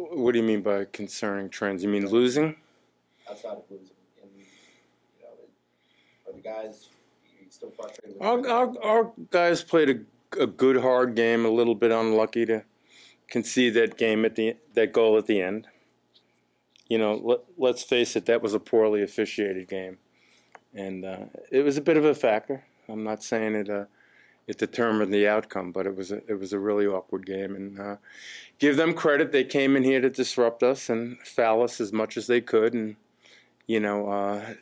What do you mean by concerning trends? You mean losing? outside of losing? And, you know, are the guys still frustrated with Our, our, our guys played a, a good hard game. A little bit unlucky to concede that game at the that goal at the end. You know, let, let's face it, that was a poorly officiated game, and uh, it was a bit of a factor. I'm not saying it uh, it determined the outcome, but it was a, it was a really awkward game. And uh, give them credit; they came in here to disrupt us and foul us as much as they could, and you know, uh,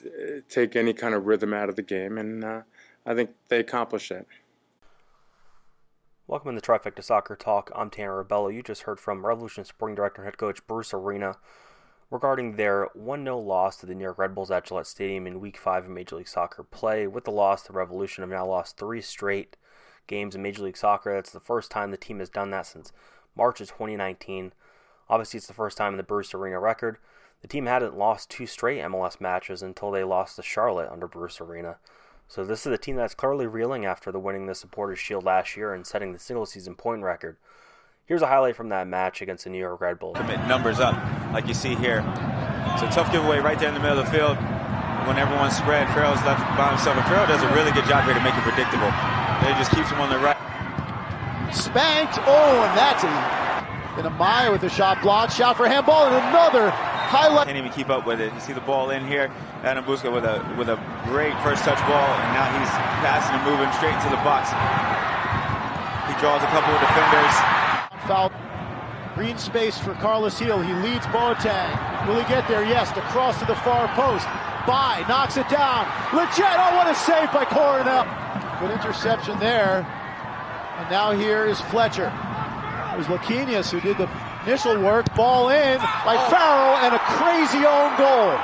take any kind of rhythm out of the game. And uh, I think they accomplished that. Welcome to the Trifecta Soccer Talk. I'm Tanner Abello. You just heard from Revolution Sporting Director and Head Coach Bruce Arena regarding their 1 0 loss to the New York Red Bulls at Gillette Stadium in Week 5 of Major League Soccer play. With the loss, the Revolution have now lost three straight games in Major League Soccer. That's the first time the team has done that since March of 2019. Obviously, it's the first time in the Bruce Arena record. The team hadn't lost two straight MLS matches until they lost to Charlotte under Bruce Arena. So this is a team that's clearly reeling after the winning the Supporters Shield last year and setting the single season point record. Here's a highlight from that match against the New York Red Bulls. Commit numbers up, like you see here. It's a tough giveaway right there in the middle of the field. When everyone's spread, Farrell's left by himself. And Farrell does a really good job here to make it predictable. He just keeps him on the right. Spanked. Oh, and that's a, and Amaya with a shot blocked. Shot for handball and another highlight. Can't even keep up with it. You see the ball in here. Adam Buksa with a with a great first touch ball, and now he's passing and moving straight into the box. He draws a couple of defenders. Foul. Green space for Carlos Gil. He leads Boateng. Will he get there? Yes. The cross to the far post. By knocks it down. Legit. Oh, what a save by Coronel. Good interception there. And now here is Fletcher. It was Luquinhas who did the initial work. Ball in by Farrell and a crazy own goal.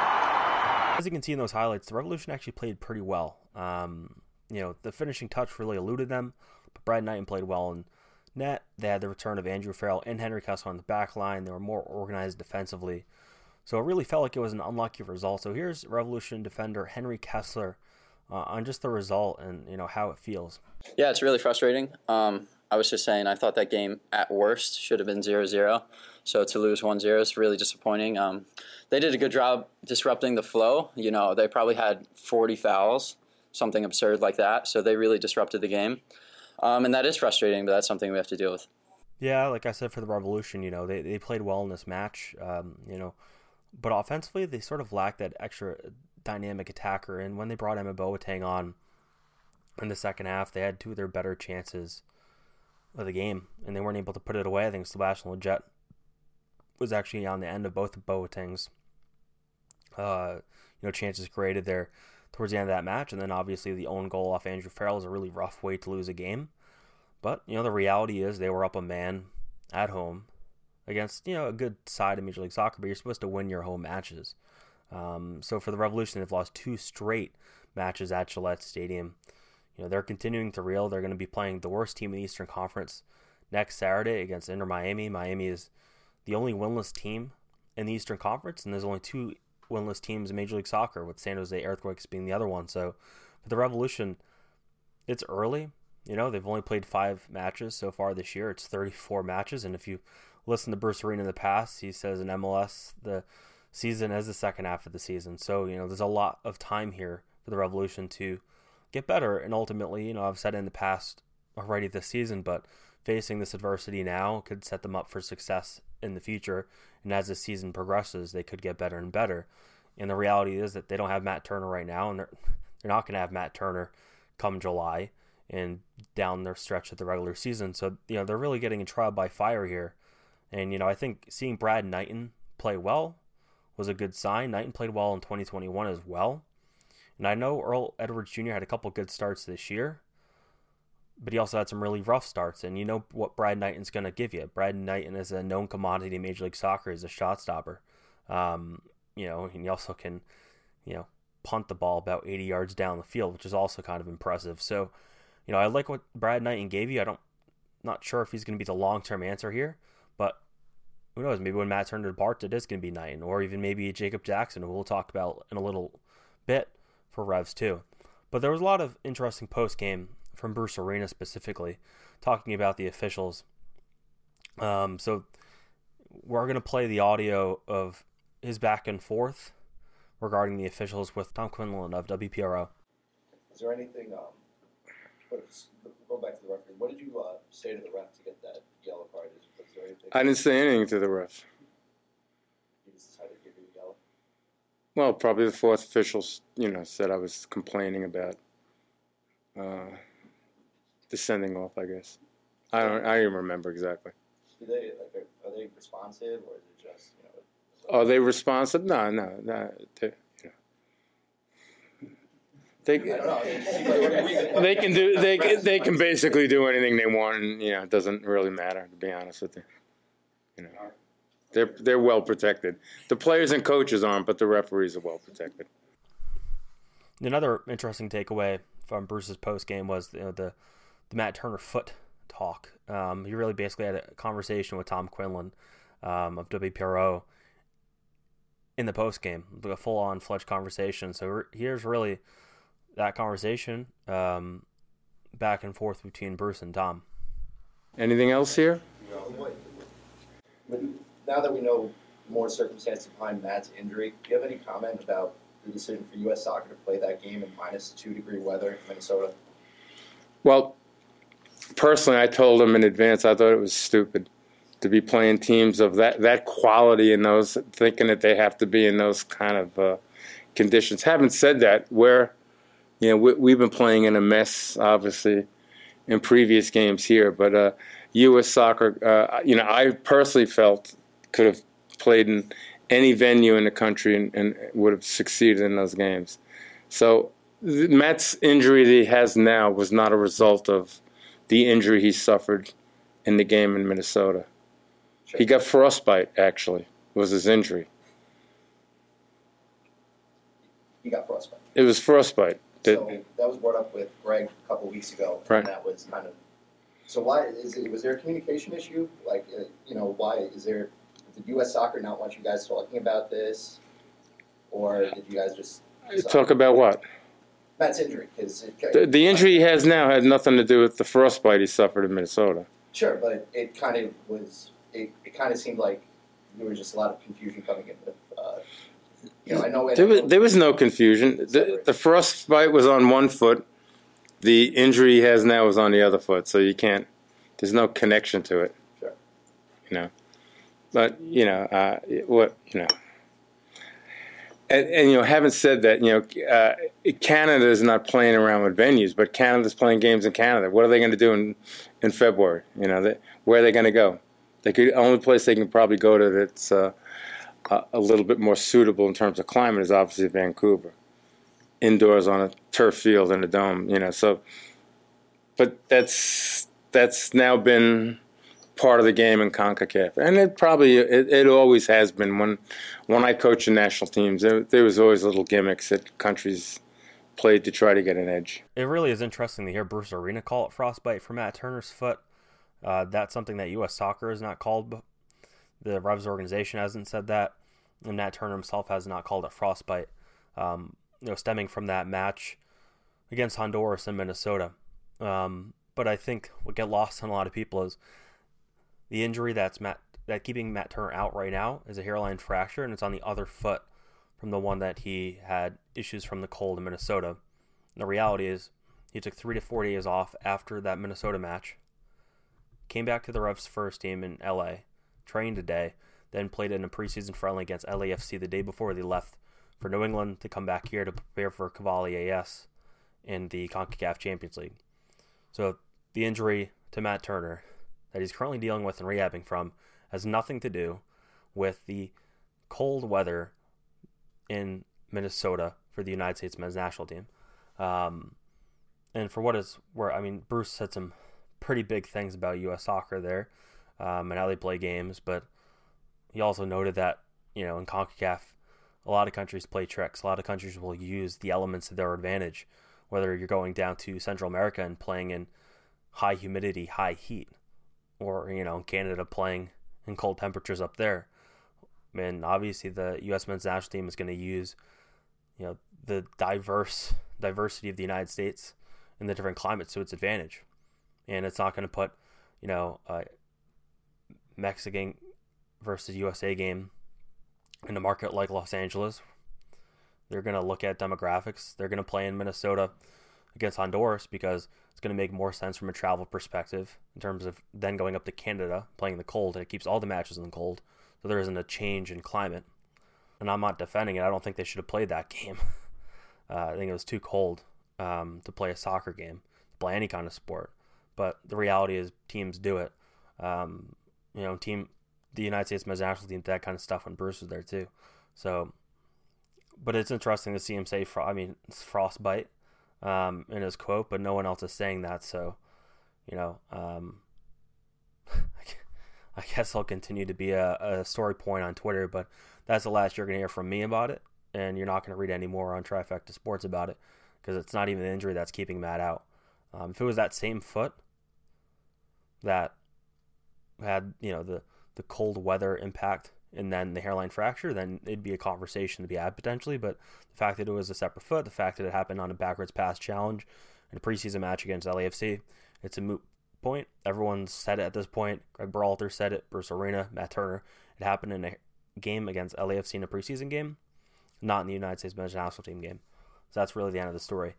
As you can see in those highlights, the Revolution actually played pretty well. Um, you know, the finishing touch really eluded them, but Brad Knighton played well in net. They had the return of Andrew Farrell and Henry Kessler on the back line. They were more organized defensively. So it really felt like it was an unlucky result. So here's Revolution defender Henry Kessler uh, on just the result and you know how it feels. Yeah, it's really frustrating. Um, I was just saying, I thought that game at worst should have been 0 0. So to lose 1 0 is really disappointing. Um, they did a good job disrupting the flow. You know, they probably had 40 fouls, something absurd like that. So they really disrupted the game. Um, and that is frustrating, but that's something we have to deal with. Yeah, like I said for the Revolution, you know, they, they played well in this match, um, you know, but offensively, they sort of lacked that extra dynamic attacker. And when they brought Emma Boateng on in the second half, they had two of their better chances of the game, and they weren't able to put it away. I think Sebastian Lletget was actually on the end of both of Boateng's, uh, you know, chances created there towards the end of that match, and then obviously the own goal off Andrew Farrell is a really rough way to lose a game. But you know, the reality is they were up a man at home against you know a good side of Major League Soccer, but you're supposed to win your home matches. Um, so for the Revolution, they've lost two straight matches at Gillette Stadium. You know they're continuing to reel. They're going to be playing the worst team in the Eastern Conference next Saturday against Inter Miami. Miami is the only winless team in the Eastern Conference, and there's only two winless teams in Major League Soccer, with San Jose Earthquakes being the other one. So for the Revolution, it's early. You know they've only played five matches so far this year. It's 34 matches, and if you listen to Bruce Arena in the past, he says in MLS the season as the second half of the season. So you know there's a lot of time here for the Revolution to get better. And ultimately, you know, I've said in the past already this season, but facing this adversity now could set them up for success in the future. And as the season progresses, they could get better and better. And the reality is that they don't have Matt Turner right now, and they're they're not going to have Matt Turner come July and down their stretch of the regular season. So you know they're really getting a trial by fire here. And you know I think seeing Brad Knighton play well was a good sign. Knighton played well in 2021 as well. And I know Earl Edwards Jr. had a couple good starts this year, but he also had some really rough starts. And you know what Brad Knighton's going to give you. Brad Knighton is a known commodity in Major League Soccer as a shot stopper. Um, you know, and he also can, you know, punt the ball about 80 yards down the field, which is also kind of impressive. So, you know, I like what Brad Knighton gave you. I don't, not sure if he's going to be the long term answer here, but who knows? Maybe when Matt Turner departs, it is going to be Knighton, or even maybe Jacob Jackson, who we'll talk about in a little bit for Revs too. But there was a lot of interesting post game from Bruce Arena specifically, talking about the officials. Um, so we're going to play the audio of his back and forth regarding the officials with Tom Quinlan of WPRO. Is there anything? Um, what, go back to the referee. What did you uh, say to the ref to get that yellow card? Is, was there anything? I didn't say anything to the ref. He just decided to give you a yellow. Well, probably the fourth official, you know, said I was complaining about uh, the sending off. I guess I don't. I don't even remember exactly. Do they like are, are they responsive or is it just you know? Are they responsive? No, no, no. They, you know. They, like can do. They they can basically do anything they want, and you know, it doesn't really matter. To be honest with you, you know, they're they're well protected. The players and coaches aren't, but the referees are well protected. Another interesting takeaway from Bruce's post game was you know, the the Matt Turner foot talk. Um, he really basically had a conversation with Tom Quinlan um, of WPRO in the post game, a full on fledged conversation. So re- here's really that conversation um, back and forth between Bruce and Tom. Anything else here? What- But now that we know more circumstances behind Matt's injury, do you have any comment about the decision for U.S. Soccer to play that game in minus two degree weather in Minnesota? Well, personally, I told them in advance I thought it was stupid to be playing teams of that, that quality in those, thinking that they have to be in those kind of uh, conditions. Having said that, we're, you know, we, we've been playing in a mess, obviously, in previous games here, but uh, U.S. soccer, uh, you know, I personally felt could have played in any venue in the country and, and would have succeeded in those games. So Matt's injury that he has now was not a result of the injury he suffered in the game in Minnesota. He got frostbite, actually, was his injury. He got frostbite. It was frostbite. That, So that was brought up with Greg a couple weeks ago, Right. and that was kind of. So why is it? Was there a communication issue? Like, uh, you know, why is there? Did U.S. Soccer not want you guys talking about this, or did you guys just talk about what? Matt's injury? Because The, the injury he has now had nothing to do with the frostbite he suffered in Minnesota. Sure, but it kind of was. It, it kind of seemed like there was just a lot of confusion coming in with. Uh, you know, I know. There was, there was no confusion. The, the frostbite was on one foot. The injury he has now is on the other foot, so you can't. There's no connection to it. Sure. You know, but you know uh, what you know. And, and you know, having said that, you know, uh, Canada is not playing around with venues, but Canada's playing games in Canada. What are they going to do in in February? You know, they, where are they going to go? They could only place they can probably go to that's uh, a, little bit more suitable in terms of climate is obviously Vancouver, indoors on a turf field in a dome. You know, so, but that's that's now been part of the game in Concacaf, and it probably it, it always has been. When when I coached the national teams, there, there was always little gimmicks that countries played to try to get an edge. It really is interesting to hear Bruce Arena call it frostbite for Matt Turner's foot. Uh, that's something that U.S. Soccer has not called. The Revs organization hasn't said that, and Matt Turner himself has not called it frostbite. Um, you know, stemming from that match against Honduras in Minnesota. Um, but I think what get lost on a lot of people is the injury that's Matt that keeping Matt Turner out right now is a hairline fracture, and it's on the other foot from the one that he had issues from the cold in Minnesota. And the reality is, he took three to four days off after that Minnesota match, came back to the Revs first team in LA, trained today, then played in a preseason friendly against LAFC the day before they left for New England to come back here to prepare for Cavaly AS in the CONCACAF Champions League. So the injury to Matt Turner that he's currently dealing with and rehabbing from has nothing to do with the cold weather in Minnesota for the United States men's national team. Um, and for what is where I mean, Bruce said some pretty big things about U.S. soccer there um, and how they play games, but he also noted that you know in Concacaf, a lot of countries play tricks. A lot of countries will use the elements to their advantage. Whether you're going down to Central America and playing in high humidity, high heat, or you know in Canada playing in cold temperatures up there. And obviously, the U.S. men's national team is going to use, you know, the diverse diversity of the United States and the different climates to its advantage. And it's not going to put, you know, uh, Mexican versus USA game in a market like Los Angeles. They're going to look at demographics. They're going to play in Minnesota against Honduras because it's going to make more sense from a travel perspective in terms of then going up to Canada, playing the cold, and it keeps all the matches in the cold. So there isn't a change in climate. And I'm not defending it. I don't think they should have played that game. Uh, I think it was too cold um, to play a soccer game, to play any kind of sport. But the reality is, teams do it. Um, you know, team, the United States men's national team, that kind of stuff when Bruce was there too. So, but it's interesting to see him say, I mean, frostbite um, in his quote, but no one else is saying that. So, you know, um, I guess I'll continue to be a, a story point on Twitter, but that's the last you're going to hear from me about it and you're not going to read any more on Trifecta Sports about it because it's not even the injury that's keeping Matt out. Um, if it was that same foot that had you know the the cold weather impact and then the hairline fracture, then it'd be a conversation to be had potentially. But the fact that it was a separate foot, the fact that it happened on a backwards pass challenge in a preseason match against LAFC, it's a moot point. Everyone's said it at this point. Greg Berhalter said it. Bruce Arena, Matt Turner. It happened in a game against LAFC in a preseason game not in the United States men's national team game. So that's really the end of the story.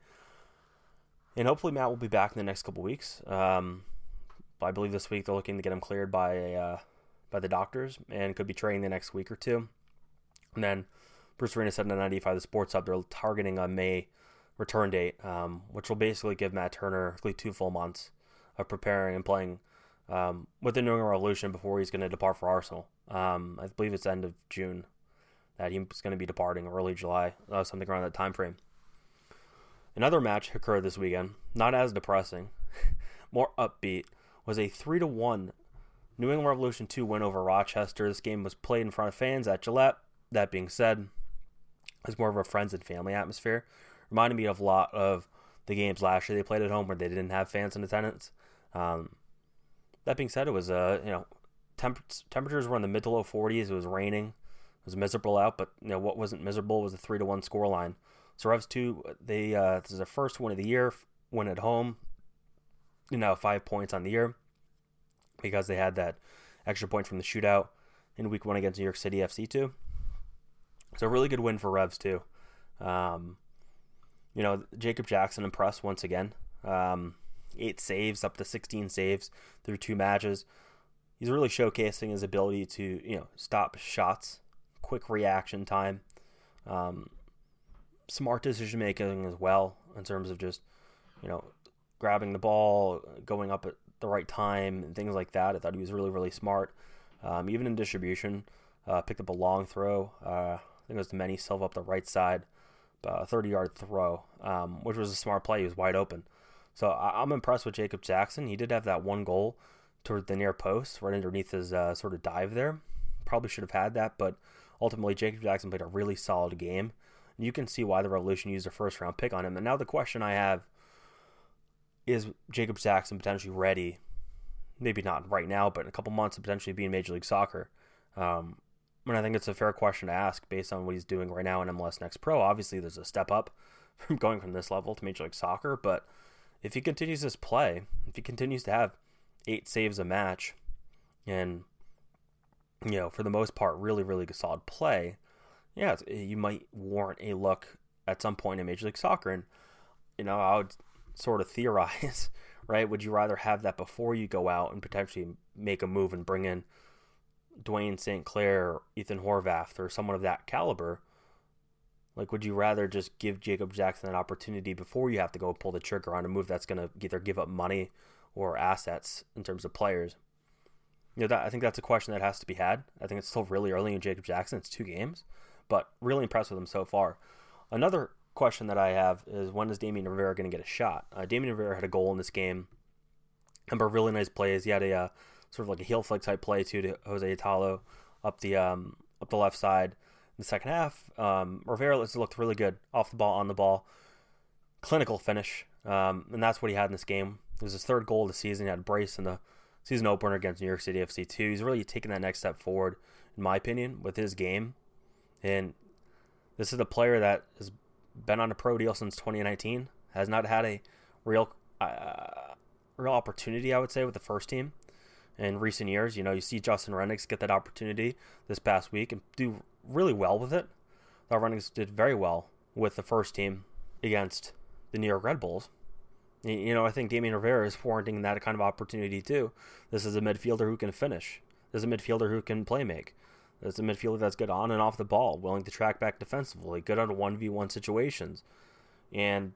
And hopefully Matt will be back in the next couple weeks. Um, I believe this week they're looking to get him cleared by uh, by the doctors and could be training the next week or two. And then Bruce Arena said in the 95 the Sports Hub they're targeting a May return date, um, which will basically give Matt Turner two full months of preparing and playing um, with the New England Revolution before he's going to depart for Arsenal. Um, I believe it's end of June that he's going to be departing early July, uh, something around that time frame. Another match occurred this weekend, not as depressing, more upbeat, was a 3 to 1 New England Revolution 2 win over Rochester. This game was played in front of fans at Gillette. That being said, it's more of a friends and family atmosphere. Reminded me of a lot of the games last year they played at home where they didn't have fans in attendance. Um, that being said, it was uh, you know temp- temperatures were in the mid to low 40s. It was raining It was miserable out, but you know what wasn't miserable was a three to one score line. So Revs two, they uh, this is their first win of the year, win at home. You know, five points on the year because they had that extra point from the shootout in week one against New York City FC two. So a really good win for Revs too. Um, you know, Jacob Jackson impressed once again. Um, eight saves, up to 16 saves through two matches. He's really showcasing his ability to, you know, stop shots quick reaction time, um, smart decision making as well in terms of just you know grabbing the ball, going up at the right time, and things like that. I thought he was really really smart. Um, even in distribution, uh, picked up a long throw. Uh, I think it was the Many Silva up the right side, a 30 yard throw, um, which was a smart play. He was wide open. So I- am I'm impressed with Jacob Jackson. He did have that one goal toward the near post, right underneath his uh, sort of dive there. Probably should have had that, but ultimately Jacob Jackson played a really solid game. You can see why the Revolution used a first round pick on him. And now the question I have is Jacob Jackson potentially ready? Maybe not right now, but in a couple months to potentially be in Major League Soccer. Um, and I think it's a fair question to ask based on what he's doing right now in MLS Next Pro. Obviously, there's a step up from going from this level to Major League Soccer, but if he continues this play, if he continues to have eight saves a match and you know, for the most part, really, really solid play, yeah, you might warrant a look at some point in Major League Soccer. And, you know, I would sort of theorize, right? Would you rather have that before you go out and potentially make a move and bring in Dayne St. Clair, or Ethan Horvath, or someone of that caliber? Like, would you rather just give Jacob Jackson an opportunity before you have to go pull the trigger on a move that's going to either give up money or assets in terms of players? you know, that, I think that's a question that has to be had. I think it's still really early in Jacob Jackson. It's two games, but really impressed with him so far. Another question that I have is when is Damian Rivera going to get a shot? Uh, Damian Rivera had a goal in this game. Number of really nice plays. He had a uh, sort of like a heel flick type play too to Jose Italo up the um, up the left side in the second half. Um, Rivera looked really good off the ball, on the ball, clinical finish, um, and that's what he had in this game. It was his third goal of the season. He had a brace in the season opener against New York City FC two. He's really taken that next step forward, in my opinion, with his game. And this is a player that has been on a pro deal since 2019, has not had a real uh, real opportunity, I would say, with the first team. in recent years. You know, you see Justin Rennicks get that opportunity this past week and do really well with it. The Rennicks did very well with the first team against the New York Red Bulls. You know, I think Damian Rivera is warranting that kind of opportunity too. This is a midfielder who can finish. This is a midfielder who can play make. This is a midfielder that's good on and off the ball, willing to track back defensively, good on 1v1 situations. And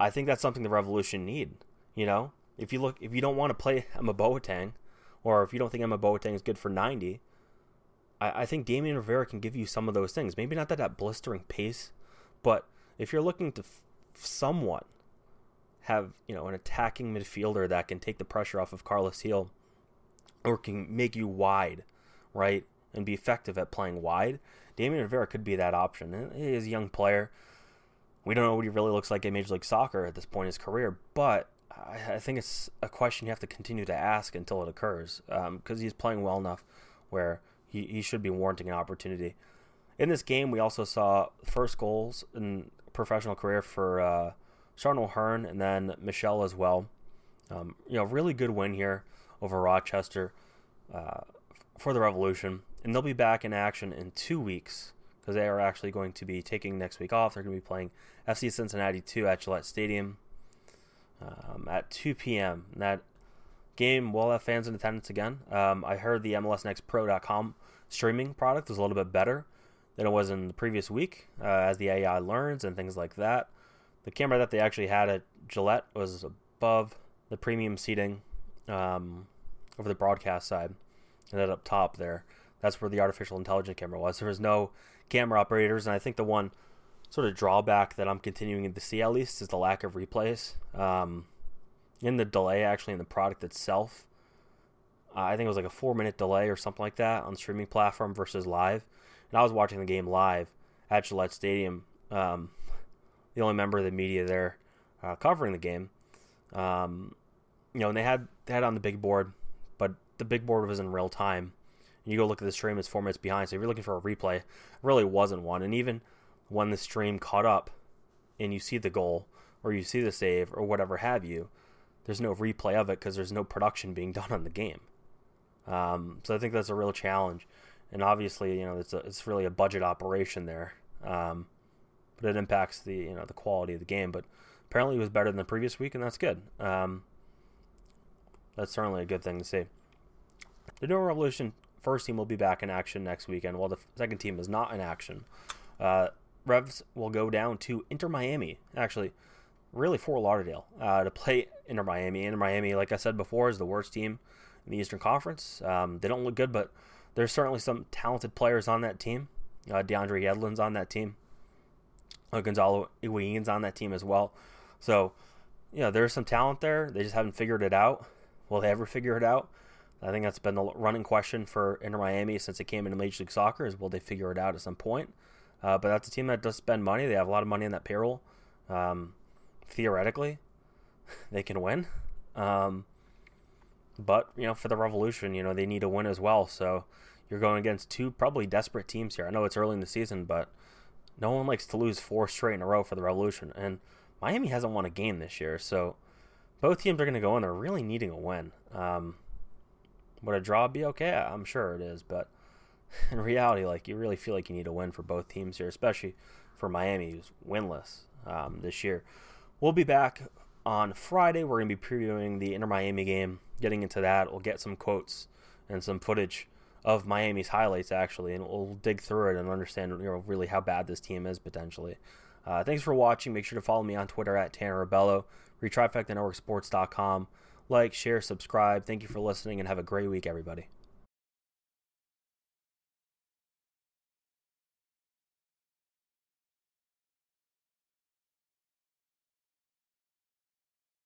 I think that's something the Revolution need. You know, if you look, if you don't want to play Emma Boateng, or if you don't think Emma Boateng is good for 90, I, I think Damian Rivera can give you some of those things. Maybe not that, that blistering pace, but if you're looking to f- somewhat have you know an attacking midfielder that can take the pressure off of Carlos Gil, or can make you wide, right, and be effective at playing wide. Damian Rivera could be that option. He is a young player. We don't know what he really looks like in Major League Soccer at this point in his career, but I, think it's a question you have to continue to ask until it occurs because um, he's playing well enough where he, he should be warranting an opportunity. In this game, we also saw first goals in professional career for uh, Sean O'Hearn and then Michelle as well. Um, you know, really good win here over Rochester uh, for the Revolution, and they'll be back in action in two weeks because they are actually going to be taking next week off. They're going to be playing FC Cincinnati 2 at Gillette Stadium um, at 2 p.m. And that game will have fans in attendance again. Um, I heard the MLSNextPro.com streaming product was a little bit better than it was in the previous week uh, as the AI learns and things like that. The camera that they actually had at Gillette was above the premium seating um, over the broadcast side, and then up top there, that's where the artificial intelligence camera was. There was no camera operators, and I think the one sort of drawback that I'm continuing to see at least is the lack of replays. Um, in the delay, actually, in the product itself, I think it was like a four minute delay or something like that on the streaming platform versus live. And I was watching the game live at Gillette Stadium. Um, the only member of the media there uh, covering the game. Um, you know, and they had they had on the big board, the big board was in real time. You go look at the stream; it's four minutes behind. So if you're looking for a replay, really wasn't one. And even when the stream caught up, and you see the goal or you see the save or whatever have you, there's no replay of it because there's no production being done on the game. Um, so I think that's a real challenge, and obviously, you know, it's a, it's really a budget operation there. Um, but it impacts the you know the quality of the game. But apparently, it was better than the previous week, and that's good. Um, that's certainly a good thing to see. The New Revolution first team will be back in action next weekend, while the second team is not in action. Uh, Revs will go down to Inter Miami, actually, really Fort Lauderdale, uh, to play Inter Miami. Inter Miami, like I said before, is the worst team in the Eastern Conference. Um, they don't look good, but there's certainly some talented players on that team. Uh, DeAndre Yedlin's on that team. Uh, Gonzalo Higuain's on that team as well. So, you know, there's some talent there. They just haven't figured it out. Will they ever figure it out? I think that's been the running question for Inter Miami since it came into Major League Soccer is will they figure it out at some point? Uh, but that's a team that does spend money. They have a lot of money in that payroll. Um, theoretically, they can win. Um, but you know, for the Revolution, you know they need to win as well. So you're going against two probably desperate teams here. I know it's early in the season, but no one likes to lose four straight in a row for the Revolution, and Miami hasn't won a game this year, so both teams are going to go in They're really needing a win. Um, would a draw be okay? I'm sure it is, but in reality, like you really feel like you need a win for both teams here, especially for Miami, who's winless um, this year. We'll be back on Friday. We're going to be previewing the Inter Miami game, getting into that. We'll get some quotes and some footage of Miami's highlights actually, and we'll dig through it and understand you know really how bad this team is potentially. Uh, thanks for watching. Make sure to follow me on Twitter at Tanner Rebello, retrifectanetworksports.com. Like, share, subscribe. Thank you for listening, and have a great week, everybody.